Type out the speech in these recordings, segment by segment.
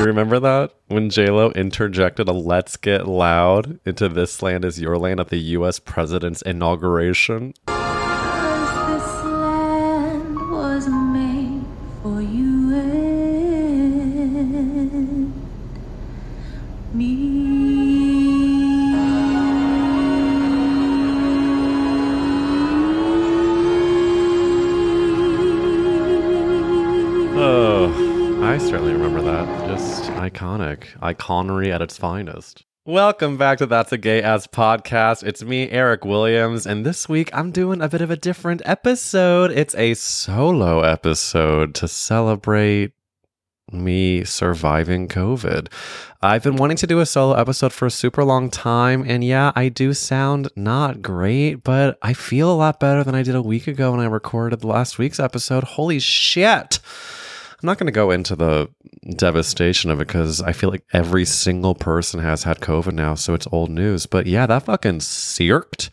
You remember that when JLo interjected a "Let's get loud" into "This land is your land" at the U.S. president's inauguration? Certainly remember that. Just iconic, iconry at its finest. Welcome back to That's a Gay Ass podcast. It's me, Eric Williams, and this week I'm doing a bit of a different episode. It's a solo episode to celebrate me surviving COVID. I've been wanting to do a solo episode for a super long time, and yeah, I do sound not great, but I feel a lot better than I did a week ago when I recorded last week's episode. Holy shit! I'm not going to go into the devastation of it because I feel like every single person has had COVID now, so it's old news. But yeah, that fucking cirked.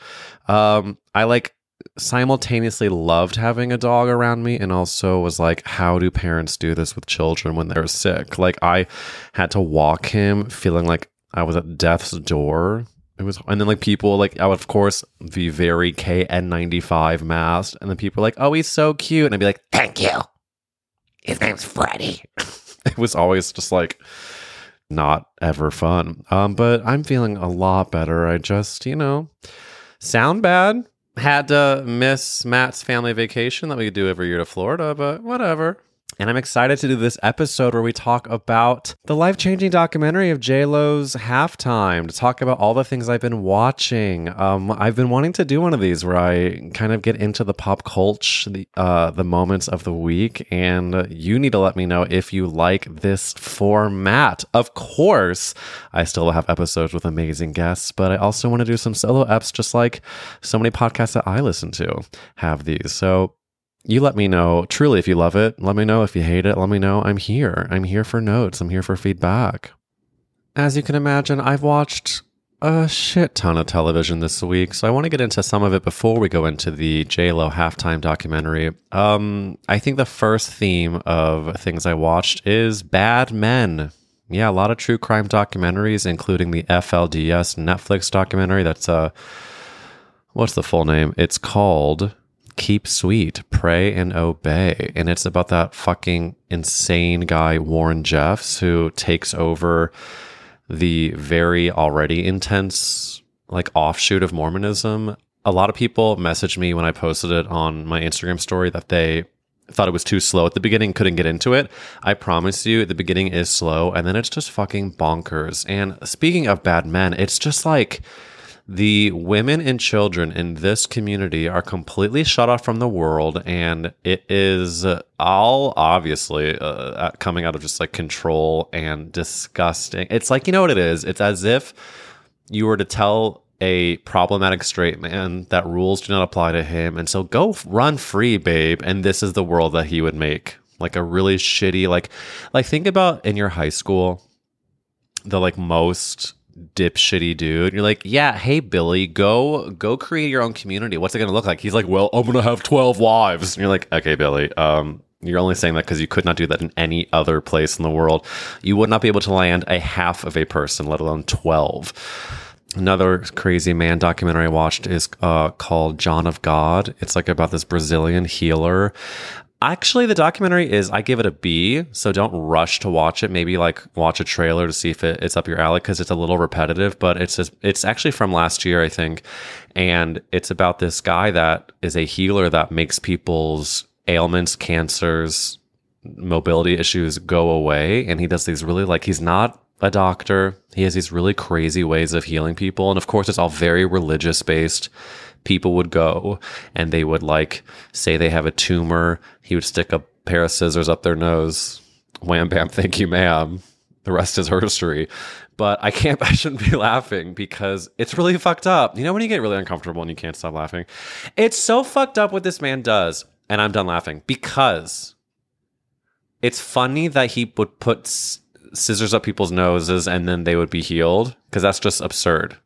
Um, I like simultaneously loved having a dog around me and also was like how do parents do this with children when they're sick like i had to walk him feeling like i was at death's door it was and then like people like i would of course be very kn95 masked and then people were like oh he's so cute and i'd be like thank you his name's freddy. It was always just like not ever fun. Um but i'm feeling a lot better. I just you know sound bad. Had to miss Matt's family vacation that we do every year to Florida, but whatever. And I'm excited to do this episode where we talk about the life changing documentary of JLo's halftime, to talk about all the things I've been watching. Um, I've been wanting to do one of these where I kind of get into the pop culture, the, uh, the moments of the week. And you need to let me know if you like this format. Of course, I still have episodes with amazing guests, but I also want to do some solo eps, just like so many podcasts that I listen to have these. So you let me know truly if you love it. Let me know if you hate it. Let me know. I'm here. I'm here for notes. I'm here for feedback. As you can imagine, I've watched a shit ton of television this week, so I want to get into some of it before we go into the JLo halftime documentary. Um, I think the first theme of things I watched is Bad Men. Yeah, a lot of true crime documentaries, including the FLDS Netflix documentary. That's uh, what's the full name? It's called Keep Sweet, Pray and Obey. And it's about that fucking insane guy, Warren Jeffs, who takes over the very already intense, like, offshoot of Mormonism. A lot of people messaged me when I posted it on my Instagram story that they thought it was too slow at the beginning, couldn't get into it. I promise you, the beginning is slow, and then it's just fucking bonkers. And speaking of bad men, it's just like the women and children in this community are completely shut off from the world, and it is all obviously uh, coming out of just like control and disgusting. It's like, you know what it is? It's as if you were to tell a problematic straight man that rules do not apply to him. And so go run free, babe. And this is the world that he would make. Like a really shitty, like, like think about in your high school, the like most dipshitty dude. You're like, yeah, hey Billy, go go create your own community. What's it gonna look like? He's like, well, I'm gonna have twelve wives. And you're like, okay, Billy, um, you're only saying that because you could not do that in any other place in the world. You would not be able to land a half of a person, let alone twelve. Another crazy man documentary I watched is uh, called John of God. It's like about this Brazilian healer. Actually, the documentary is I give it a B, so don't rush to watch it. Maybe like watch a trailer to see if it, it's up your alley because it's a little repetitive. But it's a, it's actually from last year, I think, and it's about this guy that is a healer that makes people's ailments, cancers, mobility issues go away, and he does these really like he's not a doctor. He has these really crazy ways of healing people. And of course, it's all very religious based. People would go and they would like say they have a tumor. He would stick a pair of scissors up their nose. Wham, bam, thank you, ma'am. The rest is history. But I can't, I shouldn't be laughing because it's really fucked up. You know, when you get really uncomfortable and you can't stop laughing? It's so fucked up what this man does. And I'm done laughing because it's funny that he would put scissors up people's noses and then they would be healed because that's just absurd.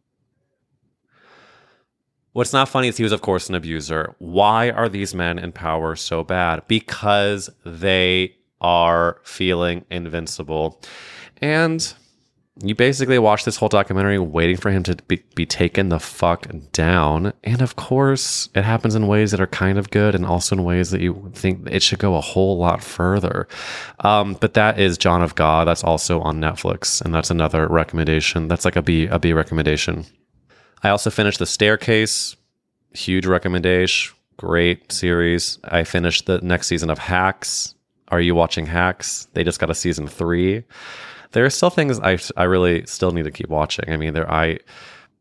What's not funny is he was, of course, an abuser. Why are these men in power so bad? Because they are feeling invincible. And you basically watch this whole documentary waiting for him to be, be, taken the fuck down. And of course, it happens in ways that are kind of good and also in ways that you think it should go a whole lot further. Um, but that is John of God. That's also on Netflix. And that's another recommendation. That's like a B, a B recommendation. I also finished The Staircase. Huge recommendation. Great series. I finished the next season of Hacks. Are you watching Hacks? They just got a season three there are still things I I really still need to keep watching. I mean, there I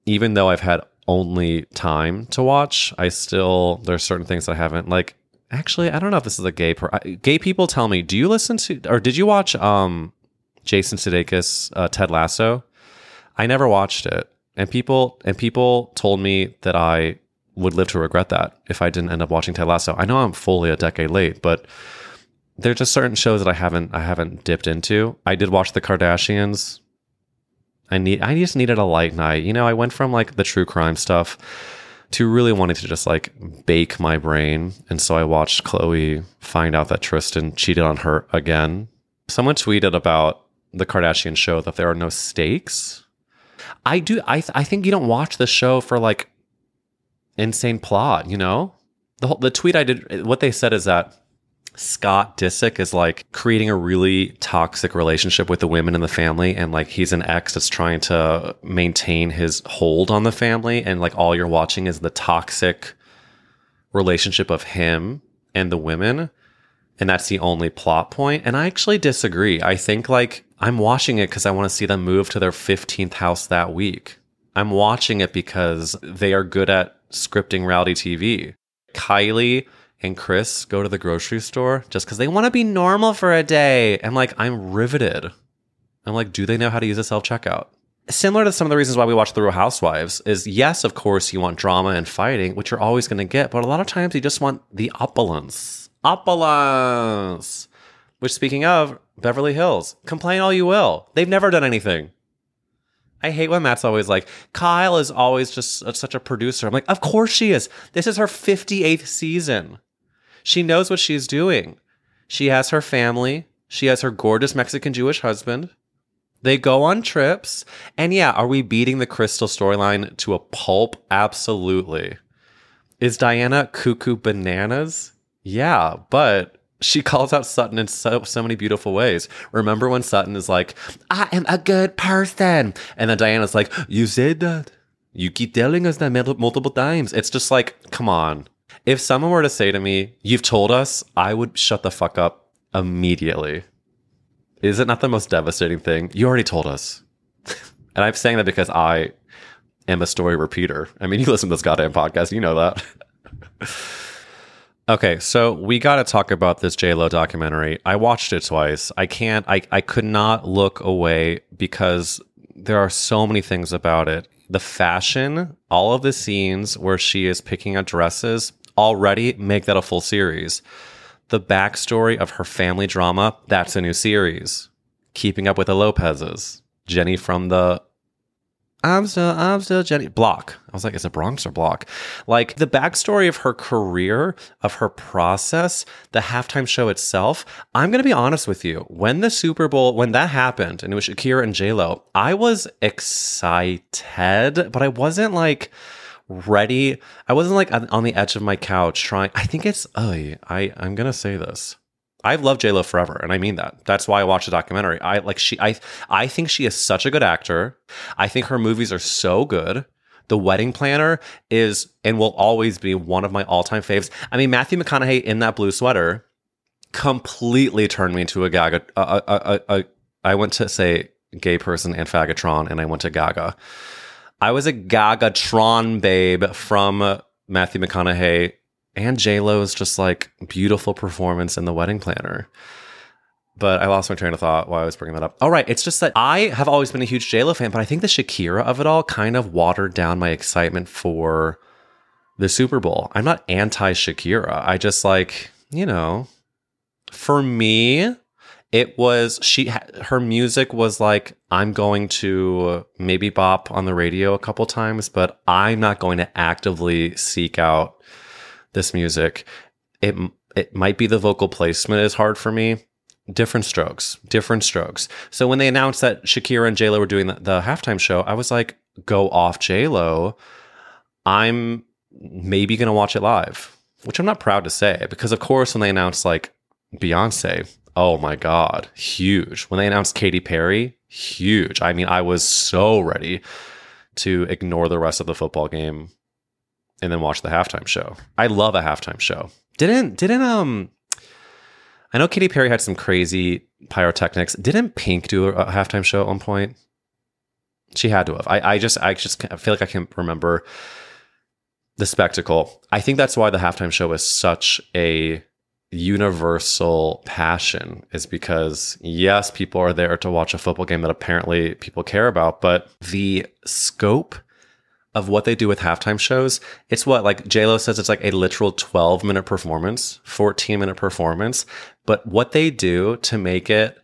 even though I've had only time to watch, I still there's certain things I haven't like. Actually, I don't know if this is a gay per, gay people tell me. Do you listen to or did you watch um Jason Sudeikis uh, Ted Lasso? I never watched it, and people and people told me that I would live to regret that if I didn't end up watching Ted Lasso. I know I'm fully a decade late, but there's just certain shows that I haven't I haven't dipped into. I did watch the Kardashians. I need I just needed a light night. You know, I went from like the true crime stuff to really wanting to just like bake my brain. And so I watched Khloé find out that Tristan cheated on her again. Someone tweeted about the Kardashian show that there are no stakes. I do I th- I think you don't watch the show for like insane plot, you know? The whole, the tweet I did what they said is that Scott Disick is like creating a really toxic relationship with the women in the family. And like he's an ex that's trying to maintain his hold on the family. And like all you're watching is the toxic relationship of him and the women. And that's the only plot point. And I actually disagree. I think like I'm watching it because I want to see them move to their 15th house that week. I'm watching it because they are good at scripting reality TV. Kylie and Kris go to the grocery store just because they want to be normal for a day. And like, I'm riveted. I'm like, do they know how to use a self checkout? Similar to some of the reasons why we watch The Real Housewives, is yes, of course, you want drama and fighting, which you're always going to get, but a lot of times you just want the opulence. Opulence! Which, speaking of, Beverly Hills, complain all you will. They've never done anything. I hate when Matt's always like, Kyle is always just such a producer. I'm like, of course she is. This is her 58th season. She knows what she's doing. She has her family. She has her gorgeous Mexican Jewish husband. They go on trips. And yeah, are we beating the Crystal storyline to a pulp? Absolutely. Is Diana cuckoo bananas? Yeah, but she calls out Sutton in so so many beautiful ways. Remember when Sutton is like, "I am a good person," and then Diana's like, "You said that. You keep telling us that multiple times." It's just like, come on. If someone were to say to me, You've told us, I would shut the fuck up immediately. Is it not the most devastating thing? You already told us. and I'm saying that because I am a story repeater. I mean, you listen to this goddamn podcast, you know that. okay, so we got to talk about this J Lo documentary. I watched it twice. I can't. I I could not look away because there are so many things about it. The fashion, all of the scenes where she is picking out dresses, already make that a full series. The backstory of her family drama, that's a new series. Keeping up with the Lopez's, Jenny from the I'm still, I'm still Jenny Block. I was like, is it Bronx or Block? Like the backstory of her career, of her process, the halftime show itself. I'm gonna be honest with you. When the Super Bowl, when that happened, and it was Shakira and J Lo, I was excited, but I wasn't like ready. I wasn't like on the edge of my couch trying. I think it's. Oh, I I'm gonna say this. I've loved J Lo forever, and I mean that. That's why I watched the documentary. I like she. I I think she is such a good actor. I think her movies are so good. The Wedding Planner is and will always be one of my all time faves. I mean, Matthew McConaughey in that blue sweater completely turned me into a Gaga. I went to say gay person and faggotron, and I went to Gaga. I was a Gagatron babe from Matthew McConaughey and J Lo's just like beautiful performance in the wedding planner. But I lost my train of thought while I was bringing that up. All right, it's just that I have always been a huge J Lo fan, but I think the Shakira of it all kind of watered down my excitement for the Super Bowl. I'm not anti Shakira. I just like you know, for me, it was she her music was like i'm going to maybe bop on the radio a couple times but i'm not going to actively seek out this music. It it might be the vocal placement is hard for me. Different strokes, different strokes. So when they announced that Shakira and J Lo were doing the, the halftime show, I was like, "Go off, J Lo." I'm maybe gonna watch it live, which I'm not proud to say because, of course, when they announced like Beyonce, oh my god, huge. When they announced Katy Perry, huge. I mean, I was so ready to ignore the rest of the football game and then watch the halftime show. I love a halftime show. Didn't didn't um I know Katy Perry had some crazy pyrotechnics. Didn't Pink do a, halftime show at one point? She had to have. I, I just I just I feel like I can remember the spectacle. I think that's why the halftime show is such a universal passion is because yes, people are there to watch a football game that apparently people care about, but the scope of what they do with halftime shows, it's what like Lo says it's like a literal 12 minute performance, 14 minute performance, but what they do to make it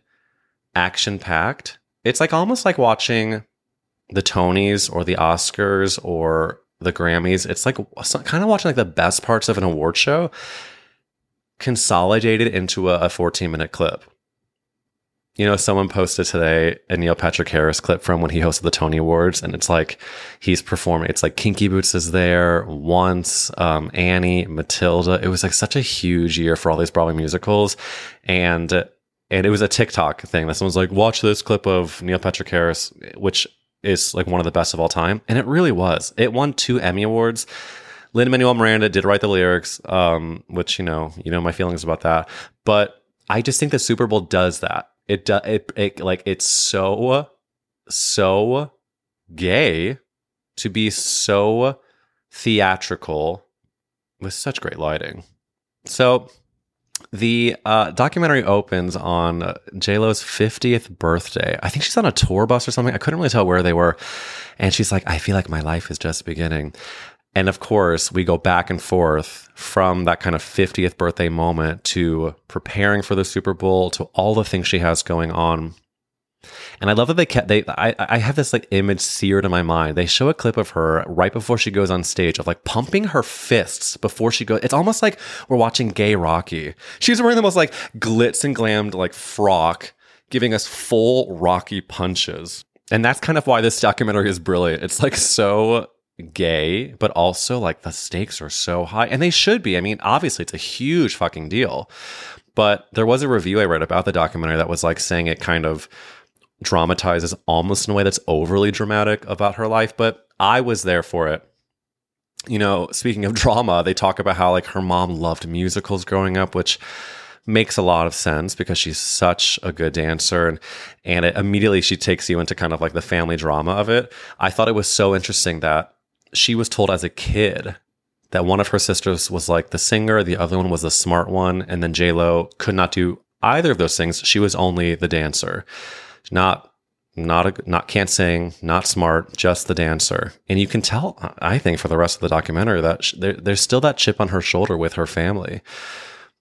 action packed, it's like almost like watching the Tonys or the Oscars or the Grammys. It's like kind of watching like the best parts of an award show consolidated into a 14 minute clip. You know, someone posted today a Neil Patrick Harris clip from when he hosted the Tony Awards, and it's like he's performing. It's like Kinky Boots is there, once, um, Annie, Matilda. It was like such a huge year for all these Broadway musicals, and and it was a TikTok thing that someone's like, watch this clip of Neil Patrick Harris, which is like one of the best of all time, and it really was. It won two Emmy awards. Lin Manuel Miranda did write the lyrics, um, which you know, you know my feelings about that, but I just think the Super Bowl does that it does it, it like it's so so gay to be so theatrical with such great lighting. So the uh, documentary opens on J Lo's 50th birthday. I think she's on a tour bus or something. I couldn't really tell where they were. And she's like, I feel like my life is just beginning. And of course, we go back and forth from that kind of 50th birthday moment to preparing for the Super Bowl to all the things she has going on. And I love that they kept they I, I have this like image seared in my mind. They show a clip of her right before she goes on stage of like pumping her fists before she goes. It's almost like we're watching gay Rocky. She's wearing the most like glitz and glammed like frock, giving us full Rocky punches. And that's kind of why this documentary is brilliant. It's like so gay, but also like the stakes are so high and they should be. I mean, obviously it's a huge fucking deal. But there was a review I read about the documentary that was like saying it kind of dramatizes almost in a way that's overly dramatic about her life, but I was there for it. you know, speaking of drama, they talk about how like her mom loved musicals growing up, which makes a lot of sense because she's such a good dancer and and it immediately she takes you into kind of like the family drama of it. I thought it was so interesting that she was told as a kid that one of her sisters was like the singer, the other one was the smart one, and then J Lo could not do either of those things. She was only the dancer, not not a, not can't sing, not smart, just the dancer. And you can tell, I think, for the rest of the documentary that there, there's still that chip on her shoulder with her family.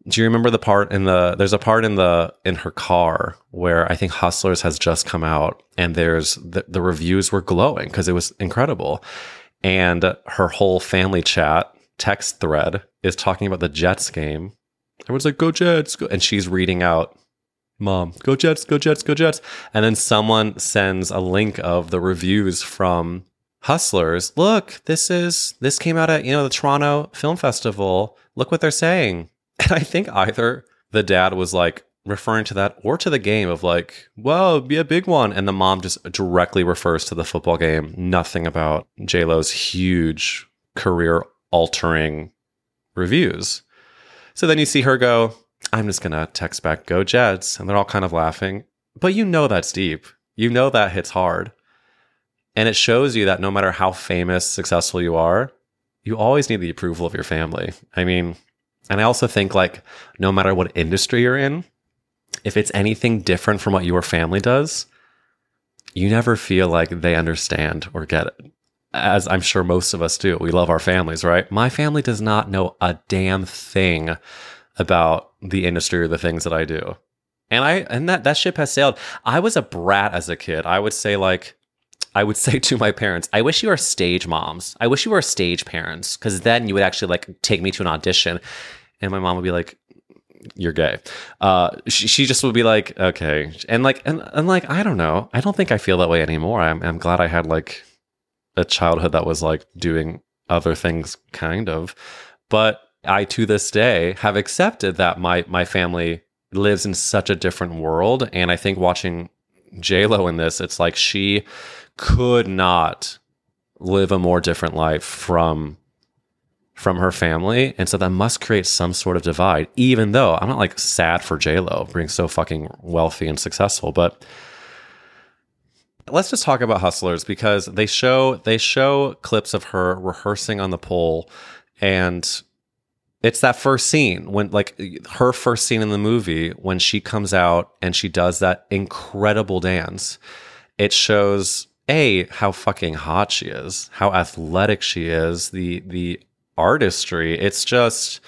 Do you remember the part in the? There's a part in the in her car where I think Hustlers has just come out, and there's the, the reviews were glowing because it was incredible, and her whole family chat text thread is talking about the Jets game. Everyone's like, "Go Jets!" Go. and she's reading out mom, go Jets, go Jets, go Jets. And then someone sends a link of the reviews from Hustlers. Look, this is this came out at, you know, the Toronto Film Festival. Look what they're saying. And I think either the dad was like referring to that or to the game of like, whoa, be a big one. And the mom just directly refers to the football game, nothing about JLo's huge career altering reviews. So then you see her go, I'm just going to text back, go Jets. And they're all kind of laughing. But you know that's deep. You know that hits hard. And it shows you that no matter how famous, successful you are, you always need the approval of your family. I mean, and I also think like no matter what industry you're in, if it's anything different from what your family does, you never feel like they understand or get it. As I'm sure most of us do. We love our families, right? My family does not know a damn thing about the industry or the things that I do. And I and that that ship has sailed. I was a brat as a kid. I would say like I would say to my parents, I wish you were stage moms. I wish you were stage parents cuz then you would actually like take me to an audition and my mom would be like you're gay. Uh, she, she just would be like, okay. And like, and, and like, I don't know. I don't think I feel that way anymore. I'm, I'm glad I had like a childhood that was like doing other things kind of, but I to this day have accepted that my my family lives in such a different world. And I think watching J Lo in this, it's like she could not live a more different life from from her family. And so that must create some sort of divide, even though I'm not like sad for J Lo being so fucking wealthy and successful, but let's just talk about hustlers because they show they show clips of her rehearsing on the pole and it's that first scene when like her first scene in the movie when she comes out and she does that incredible dance. It shows a how fucking hot she is how athletic she is the the artistry. It's just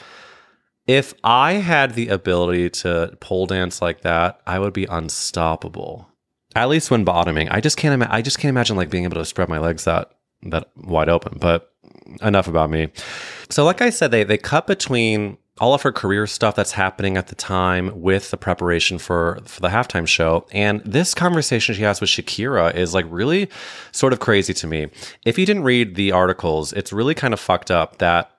if i had the ability to pole dance like that i would be unstoppable. At least when bottoming. I just can't ima- i just can't imagine like being able to spread my legs that that wide open but enough about me. So, like I said, they they cut between all of her career stuff that's happening at the time with the preparation for for the halftime show and this conversation she has with Shakira is like really sort of crazy to me. If you didn't read the articles, it's really kind of fucked up that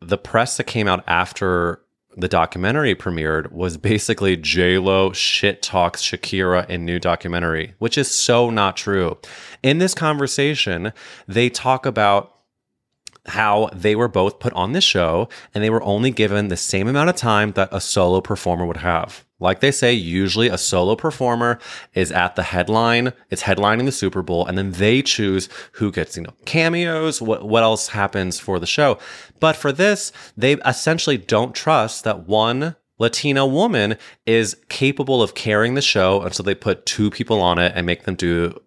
the press that came out after the documentary premiered was basically J Lo shit talks Shakira in new documentary, which is so not true. In this conversation, they talk about how they were both put on the show and they were only given the same amount of time that a solo performer would have. Like they say, usually a solo performer is at the headline, it's headlining the Super Bowl, and then they choose who gets, you know, cameos, what, what else happens for the show. But for this, they essentially don't trust that one Latina woman is capable of carrying the show. And so they put two people on it and make them do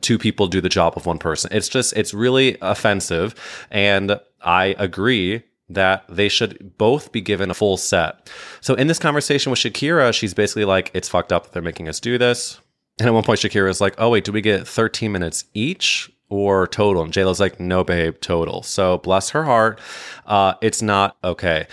two people do the job of one person. It's just, it's really offensive. And I agree that they should both be given a full set. So in this conversation with Shakira, she's basically like, it's fucked up that they're making us do this. And at one point, Shakira is like, oh, wait, do we get 13 minutes each or total? And JLo's like, no, babe, total. So bless her heart. Uh, it's not okay.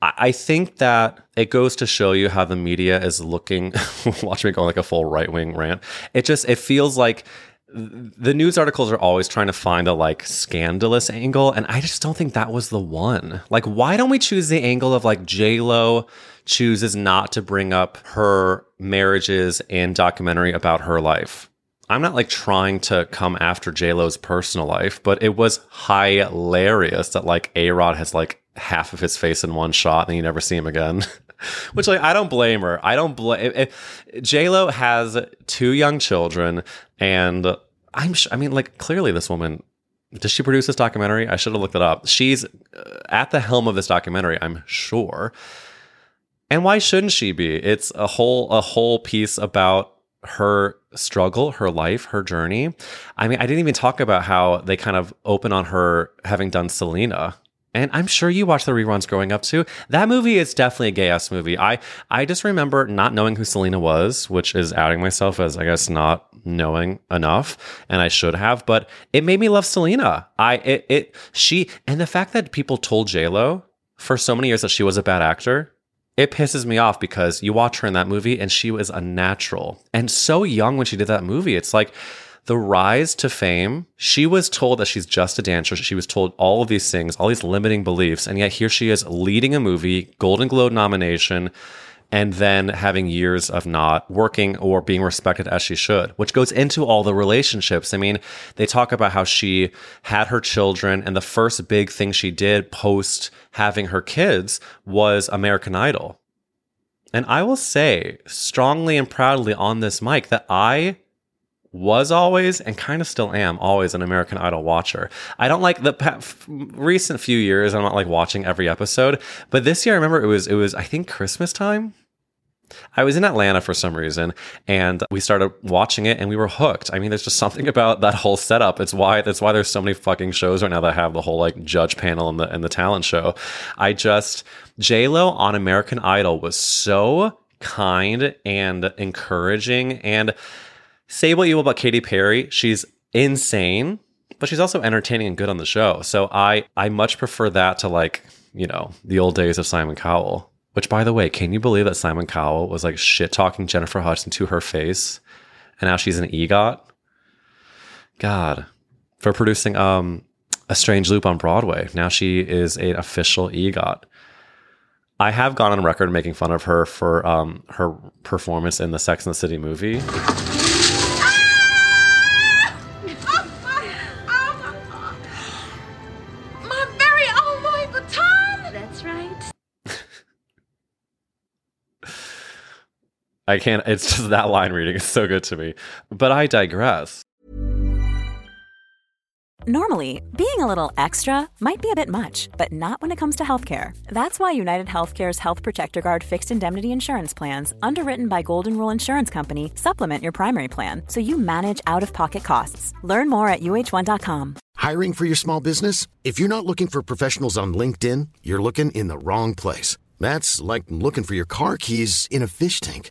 I think that it goes to show you how the media is looking. watch me go on like a full right wing rant. It just it feels like the news articles are always trying to find a like scandalous angle and i just don't think that was the one like why don't we choose the angle of like j-lo chooses not to bring up her marriages and documentary about her life I'm not like trying to come after J Lo's personal life, but it was hilarious that like A Rod has like half of his face in one shot and you never see him again. Which like I don't blame her. I don't blame. J Lo has two young children, and I'm. Sh- I mean, like clearly this woman. Does she produce this documentary? I should have looked it up. She's uh, at the helm of this documentary. I'm sure. And why shouldn't she be? It's a whole a whole piece about her struggle, her life, her journey. I mean, I didn't even talk about how they kind of open on her having done Selena and I'm sure you watched the reruns growing up too. That movie is definitely a gay ass movie. I I just remember not knowing who Selena was, which is outing myself as I guess not knowing enough, and I should have. But it made me love Selena. I it, it she and the fact that people told J Lo for so many years that she was a bad actor. It pisses me off because you watch her in that movie and she was a natural and so young when she did that movie. It's like the rise to fame, she was told that she's just a dancer. She was told all of these things, all these limiting beliefs. And yet here she is leading a movie, Golden Globe nomination, and then having years of not working or being respected as she should, which goes into all the relationships. I mean, they talk about how she had her children, and the first big thing she did post having her kids was American Idol. And I will say strongly and proudly on this mic that I was always and kind of still am always an American Idol watcher. I don't like the pa- recent few years. I'm not like watching every episode, but this year I remember it was it was I think Christmas time. I was in Atlanta for some reason and we started watching it and we were hooked. I mean, there's just something about that whole setup. It's why that's why there's so many fucking shows right now that have the whole like judge panel and the and the talent show. I just J Lo on American Idol was so kind and encouraging and say what you will about Katy Perry, she's insane, but she's also entertaining and good on the show. So I I much prefer that to like, you know, the old days of Simon Cowell. Which by the way, can you believe that Simon Cowell was like shit talking Jennifer Hudson to her face? And now she's an EGOT? God. For producing um a strange loop on Broadway. Now she is an official EGOT. I have gone on record making fun of her for um, her performance in the Sex and the City movie. I can't, it's just that line reading is so good to me. But I digress. Normally, being a little extra might be a bit much, but not when it comes to healthcare. That's why United Healthcare's Health Protector Guard fixed indemnity insurance plans, underwritten by Golden Rule Insurance Company, supplement your primary plan so you manage out of pocket costs. Learn more at uh1.com. Hiring for your small business? If you're not looking for professionals on LinkedIn, you're looking in the wrong place. That's like looking for your car keys in a fish tank.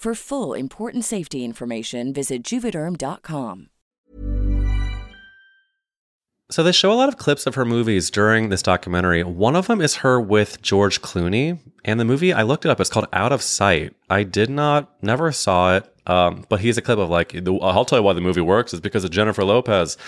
For full important safety information, visit juvederm.com. So they show a lot of clips of her movies during this documentary. One of them is her with George Clooney, and the movie I looked it up. It's called Out of Sight. I did not, never saw it, um, but he's a clip of like. I'll tell you why the movie works is because of Jennifer Lopez.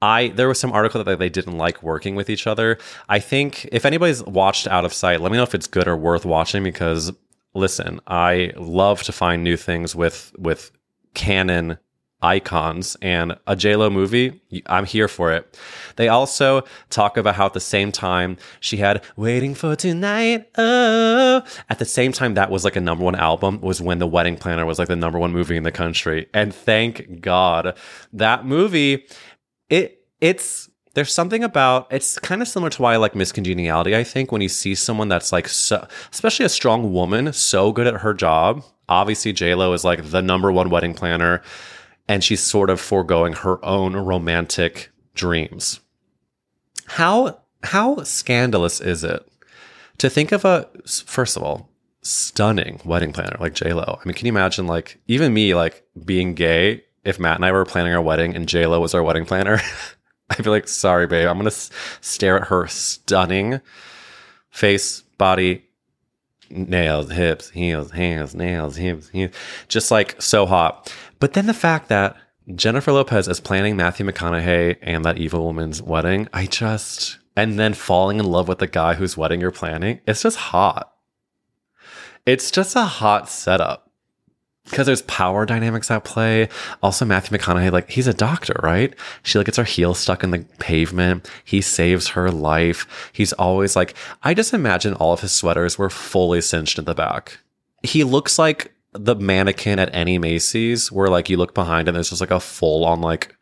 I there was some article that they didn't like working with each other. I think if anybody's watched Out of Sight, let me know if it's good or worth watching because listen, I love to find new things with with canon icons and a JLo movie, I'm here for it. They also talk about how at the same time she had Waiting for Tonight, oh, at the same time that was like a number one album was when The Wedding Planner was like the number one movie in the country. And thank God that movie, it it's there's something about it's kind of similar to why I like Miss Congeniality. I think when you see someone that's like so, especially a strong woman, so good at her job. Obviously, J Lo is like the number one wedding planner and she's sort of foregoing her own romantic dreams. How how scandalous is it to think of a first of all stunning wedding planner like J Lo? I mean, can you imagine like even me like being gay if Matt and I were planning our wedding and J Lo was our wedding planner? I'd be like, sorry, babe, I'm gonna s- stare at her stunning face, body, nails, hips, heels, hands, nails, hips, heels, just like so hot. But then the fact that Jennifer Lopez is planning Matthew McConaughey and that evil woman's wedding, I just, and then falling in love with the guy whose wedding you're planning, it's just hot. It's just a hot setup because there's power dynamics at play. Also, Matthew McConaughey, like he's a doctor, right? She like gets her heel stuck in the pavement. He saves her life. He's always like, I just imagine all of his sweaters were fully cinched in the back. He looks like the mannequin at any Macy's, where like you look behind and there's just like a full on like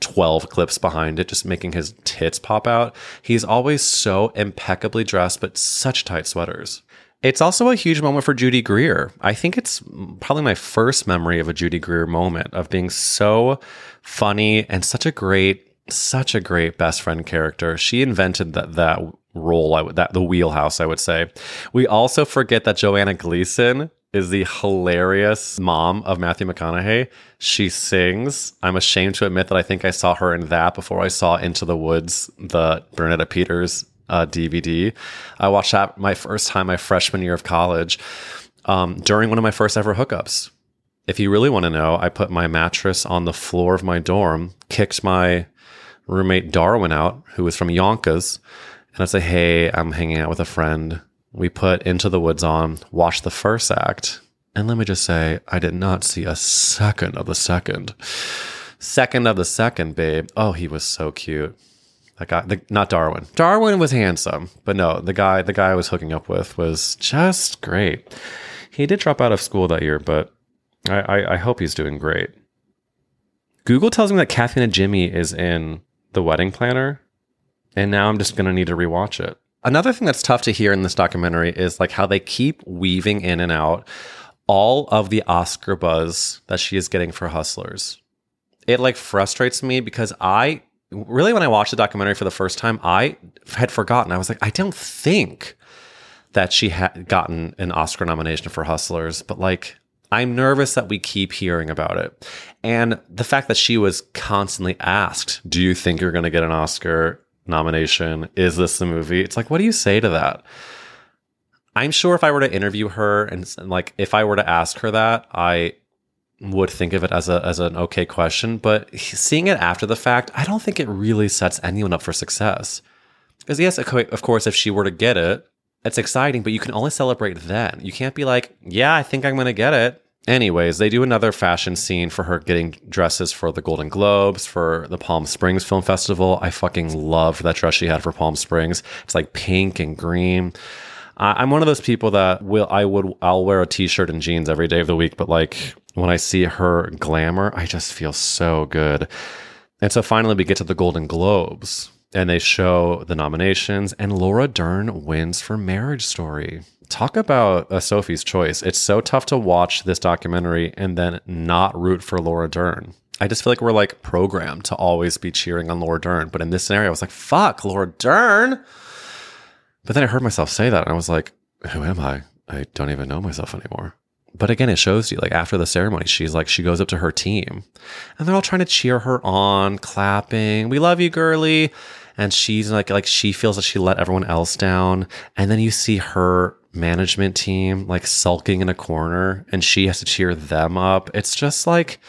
12 clips behind it, just making his tits pop out. He's always so impeccably dressed, but such tight sweaters. It's also a huge moment for Judy Greer. I think it's probably my first memory of a Judy Greer moment of being so funny and such a great, such a great best friend character. She invented that that role, I would, that the wheelhouse, I would say. We also forget that Joanna Gleason is the hilarious mom of Matthew McConaughey. She sings. I'm ashamed to admit that I think I saw her in that before I saw Into the Woods, the Bernadette Peters uh, DVD. I watched that my first time my freshman year of college um, during one of my first ever hookups. If you really want to know, I put my mattress on the floor of my dorm, kicked my roommate Darwin out, who was from Yonkers, and I said, "Hey, I'm hanging out with a friend." We put Into the Woods on, watched the first act, and let me just say, I did not see a second of the second. Second of the second, babe. Oh, he was so cute. That guy, the, not Darwin. Darwin was handsome, but no, the guy, the guy I was hooking up with was just great. He did drop out of school that year, but I, I, I hope he's doing great. Google tells me that Kathy Najimy is in The Wedding Planner, and now I'm just gonna need to rewatch it. Another thing that's tough to hear in this documentary is like how they keep weaving in and out all of the Oscar buzz that she is getting for Hustlers. It like frustrates me because I really when I watched the documentary for the first time, I had forgotten. I was like, I don't think that she had gotten an Oscar nomination for Hustlers, but like I'm nervous that we keep hearing about it. And the fact that she was constantly asked, Do you think you're going to get an Oscar nomination? Is this the movie? It's like, what do you say to that? I'm sure if I were to interview her and, and like if I were to ask her that, I would think of it as a as an okay question, but seeing it after the fact, I don't think it really sets anyone up for success. Because yes, of course, if she were to get it, it's exciting, but you can only celebrate then. You can't be like, yeah, I think I'm going to get it. Anyways, they do another fashion scene for her getting dresses for the Golden Globes, for the Palm Springs Film Festival. I fucking loved that dress she had for Palm Springs. It's like pink and green. I'm one of those people that will I would I'll wear a t-shirt and jeans every day of the week, but like when I see her glamour, I just feel so good. And so finally, we get to the Golden Globes and they show the nominations, and Laura Dern wins for Marriage Story. Talk about a Sophie's choice. It's so tough to watch this documentary and then not root for Laura Dern. I just feel like we're like programmed to always be cheering on Laura Dern. But in this scenario, I was like, fuck, Laura Dern. But then I heard myself say that and I was like, who am I? I don't even know myself anymore. But again, it shows you like after the ceremony, she's like, she goes up to her team and they're all trying to cheer her on, clapping. We love you, girly. And she's like, like she feels that she let everyone else down. And then you see her management team like sulking in a corner and she has to cheer them up. It's just like,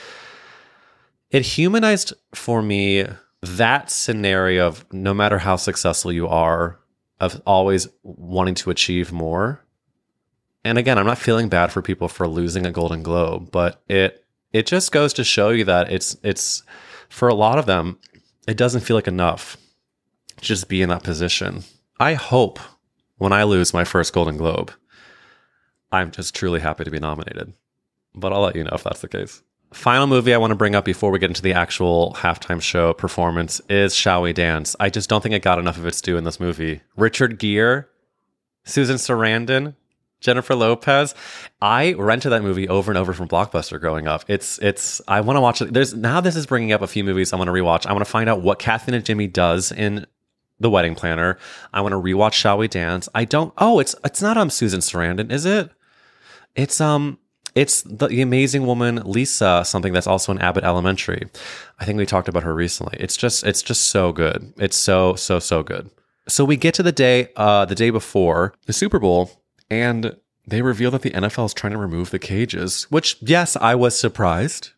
it humanized for me that scenario of no matter how successful you are, of always wanting to achieve more and again, I'm not feeling bad for people for losing a Golden Globe, but it it just goes to show you that it's it's for a lot of them, it doesn't feel like enough to just be in that position. I hope when I lose my first Golden Globe, I'm just truly happy to be nominated. But I'll let you know if that's the case. Final movie I want to bring up before we get into the actual halftime show performance is Shall We Dance. I just don't think it got enough of its due in this movie. Richard Gere, Susan Sarandon, Jennifer Lopez. I rented that movie over and over from Blockbuster growing up. It's it's I want to watch it. There's now this is bringing up a few movies I want to rewatch. I want to find out what Kathy Najimy does in The Wedding Planner. I want to rewatch Shall We Dance. I don't. Oh, it's it's not um Susan Sarandon, is it? It's um it's the, the amazing woman Lisa, something that's also in Abbott Elementary. I think we talked about her recently. It's just it's just so good. It's so so so good. So we get to the day uh the day before the Super Bowl and they reveal that the NFL is trying to remove the cages, which, yes, I was surprised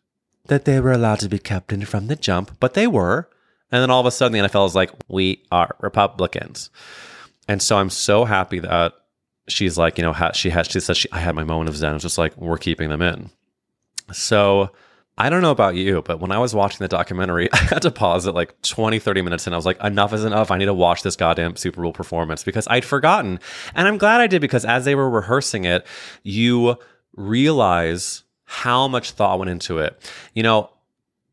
that they were allowed to be kept in from the jump, but they were. And then all of a sudden, the NFL is like, we are Republicans. And so I'm so happy that she's like, you know, she has, she says, she, I had my moment of zen. It's just like, we're keeping them in. So I don't know about you, but when I was watching the documentary, I had to pause at like 20, 30 minutes and I was like, enough is enough. I need to watch this goddamn Super Bowl performance because I'd forgotten. And I'm glad I did because as they were rehearsing it, you realize how much thought went into it. You know,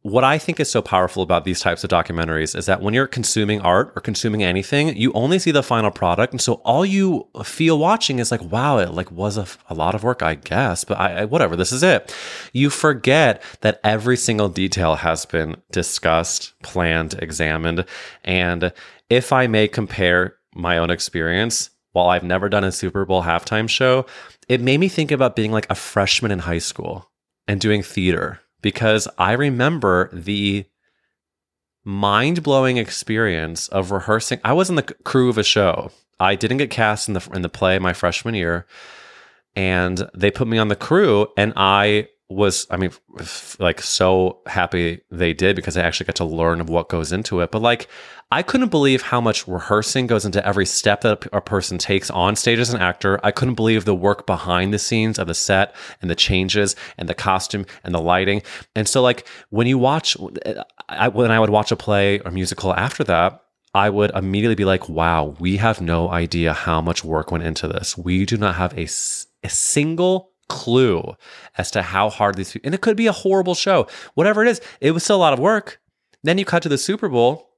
what I think is so powerful about these types of documentaries is that when you're consuming art or consuming anything, you only see the final product, and so all you feel watching is like, "Wow, it like was a, a lot of work, I guess." But I, I, whatever, this is it. You forget that every single detail has been discussed, planned, examined, and if I may compare my own experience, while I've never done a Super Bowl halftime show, it made me think about being like a freshman in high school and doing theater because I remember the mind blowing experience of rehearsing. I was in the crew of a show. I didn't get cast in the in the play my freshman year, and they put me on the crew, and I was I mean like so happy they did because I actually got to learn of what goes into it. But like I couldn't believe how much rehearsing goes into every step that a person takes on stage as an actor. I couldn't believe the work behind the scenes of the set and the changes and the costume and the lighting. And so like when you watch eh, I, when I would watch a play or musical after that, I would immediately be like, wow, we have no idea how much work went into this. We do not have a, a single clue as to how hard these and it could be a horrible show. Whatever it is it was still a lot of work. Then you cut to the super bowl.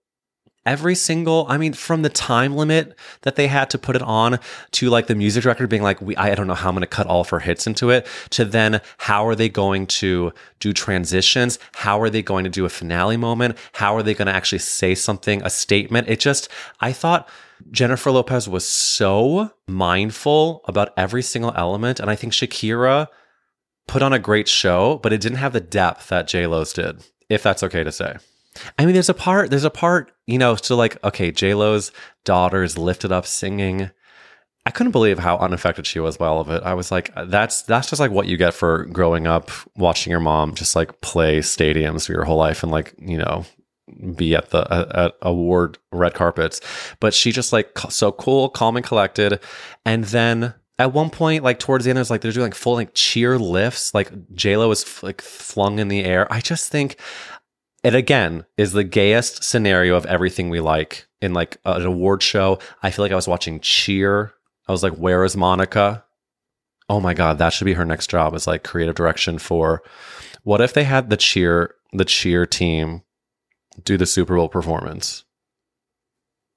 Every single i mean from the time limit that they had to put it on to like the music director being like we i don't know how i'm going to cut all of her hits into it to then how are they going to do transitions? How are they going to do a finale moment? How are they going to actually say something a statement? It just i thought Jennifer Lopez was so mindful about every single element. And I think Shakira put on a great show, but it didn't have the depth that J Lo's did, if that's okay to say. I mean, there's a part, there's a part, you know, to like, okay, J Lo's daughter is lifted up singing. I couldn't believe how unaffected she was by all of it. I was like, that's that's just like what you get for growing up watching your mom just like play stadiums for your whole life and like, you know, be at the at award red carpets but she just like so cool calm and collected. And then at one point like towards the end it was like they're doing like full like cheer lifts like j-lo was like flung in the air. I just think it again is the gayest scenario of everything we like in like an award show. I feel like i was watching cheer. I was like where is monica? Oh my god, that should be her next job is like creative direction for what if they had the cheer the cheer team do the Super Bowl performance?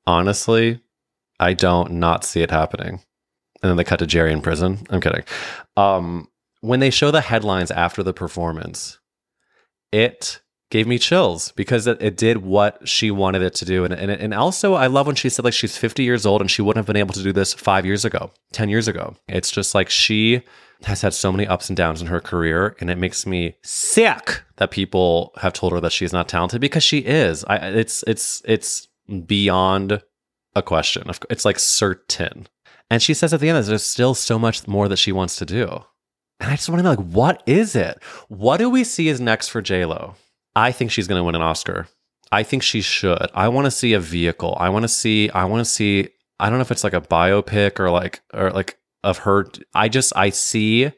Honestly, I don't not see it happening. And then they cut to Jerry in prison. I'm kidding. Um, when they show the headlines after the performance, it gave me chills because it, it did what she wanted it to do. And, and, and also, I love when she said like she's 50 years old and she wouldn't have been able to do this five years ago, 10 years ago. It's just like she has had so many ups and downs in her career. And it makes me sick that people have told her that she's not talented because she is. I, it's, it's, it's beyond a question. It's like certain. And she says at the end that there's still so much more that she wants to do. And I just want to know, like, what is it? What do we see as next for JLo? I think she's going to win an Oscar. I think she should. I want to see a vehicle. I want to see. I want to see. I don't know if it's like a biopic or like or like of her. I just I see.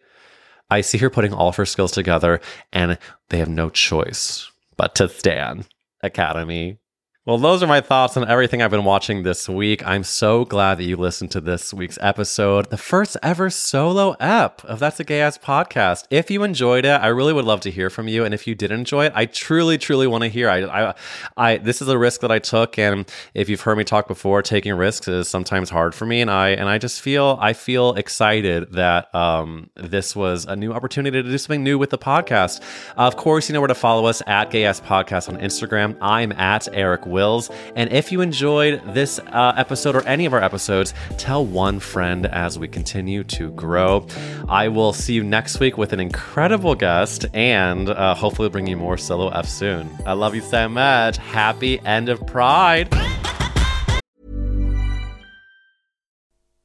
I see her putting all of her skills together, and they have no choice but to stand Academy well, those are my thoughts on everything I've been watching this week. I'm so glad that you listened to this week's episode, the first ever solo ep of That's a Gay Ass podcast. If you enjoyed it, I really would love to hear from you. And if you did enjoy it, I truly, truly want to hear. I, I, I, this is a risk that I took, and if you've heard me talk before, taking risks is sometimes hard for me, and I, and I just feel, I feel excited that um, this was a new opportunity to do something new with the podcast. Of course, you know where to follow us at Gay Ass Podcast on Instagram. I'm at Eric Wills. And if you enjoyed this uh, episode or any of our episodes, tell one friend as we continue to grow. I will see you next week with an incredible guest and uh, hopefully bring you more solo F soon. I love you so much. Happy end of Pride.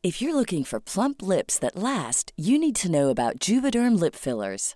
If you're looking for plump lips that last, you need to know about Juvederm lip fillers.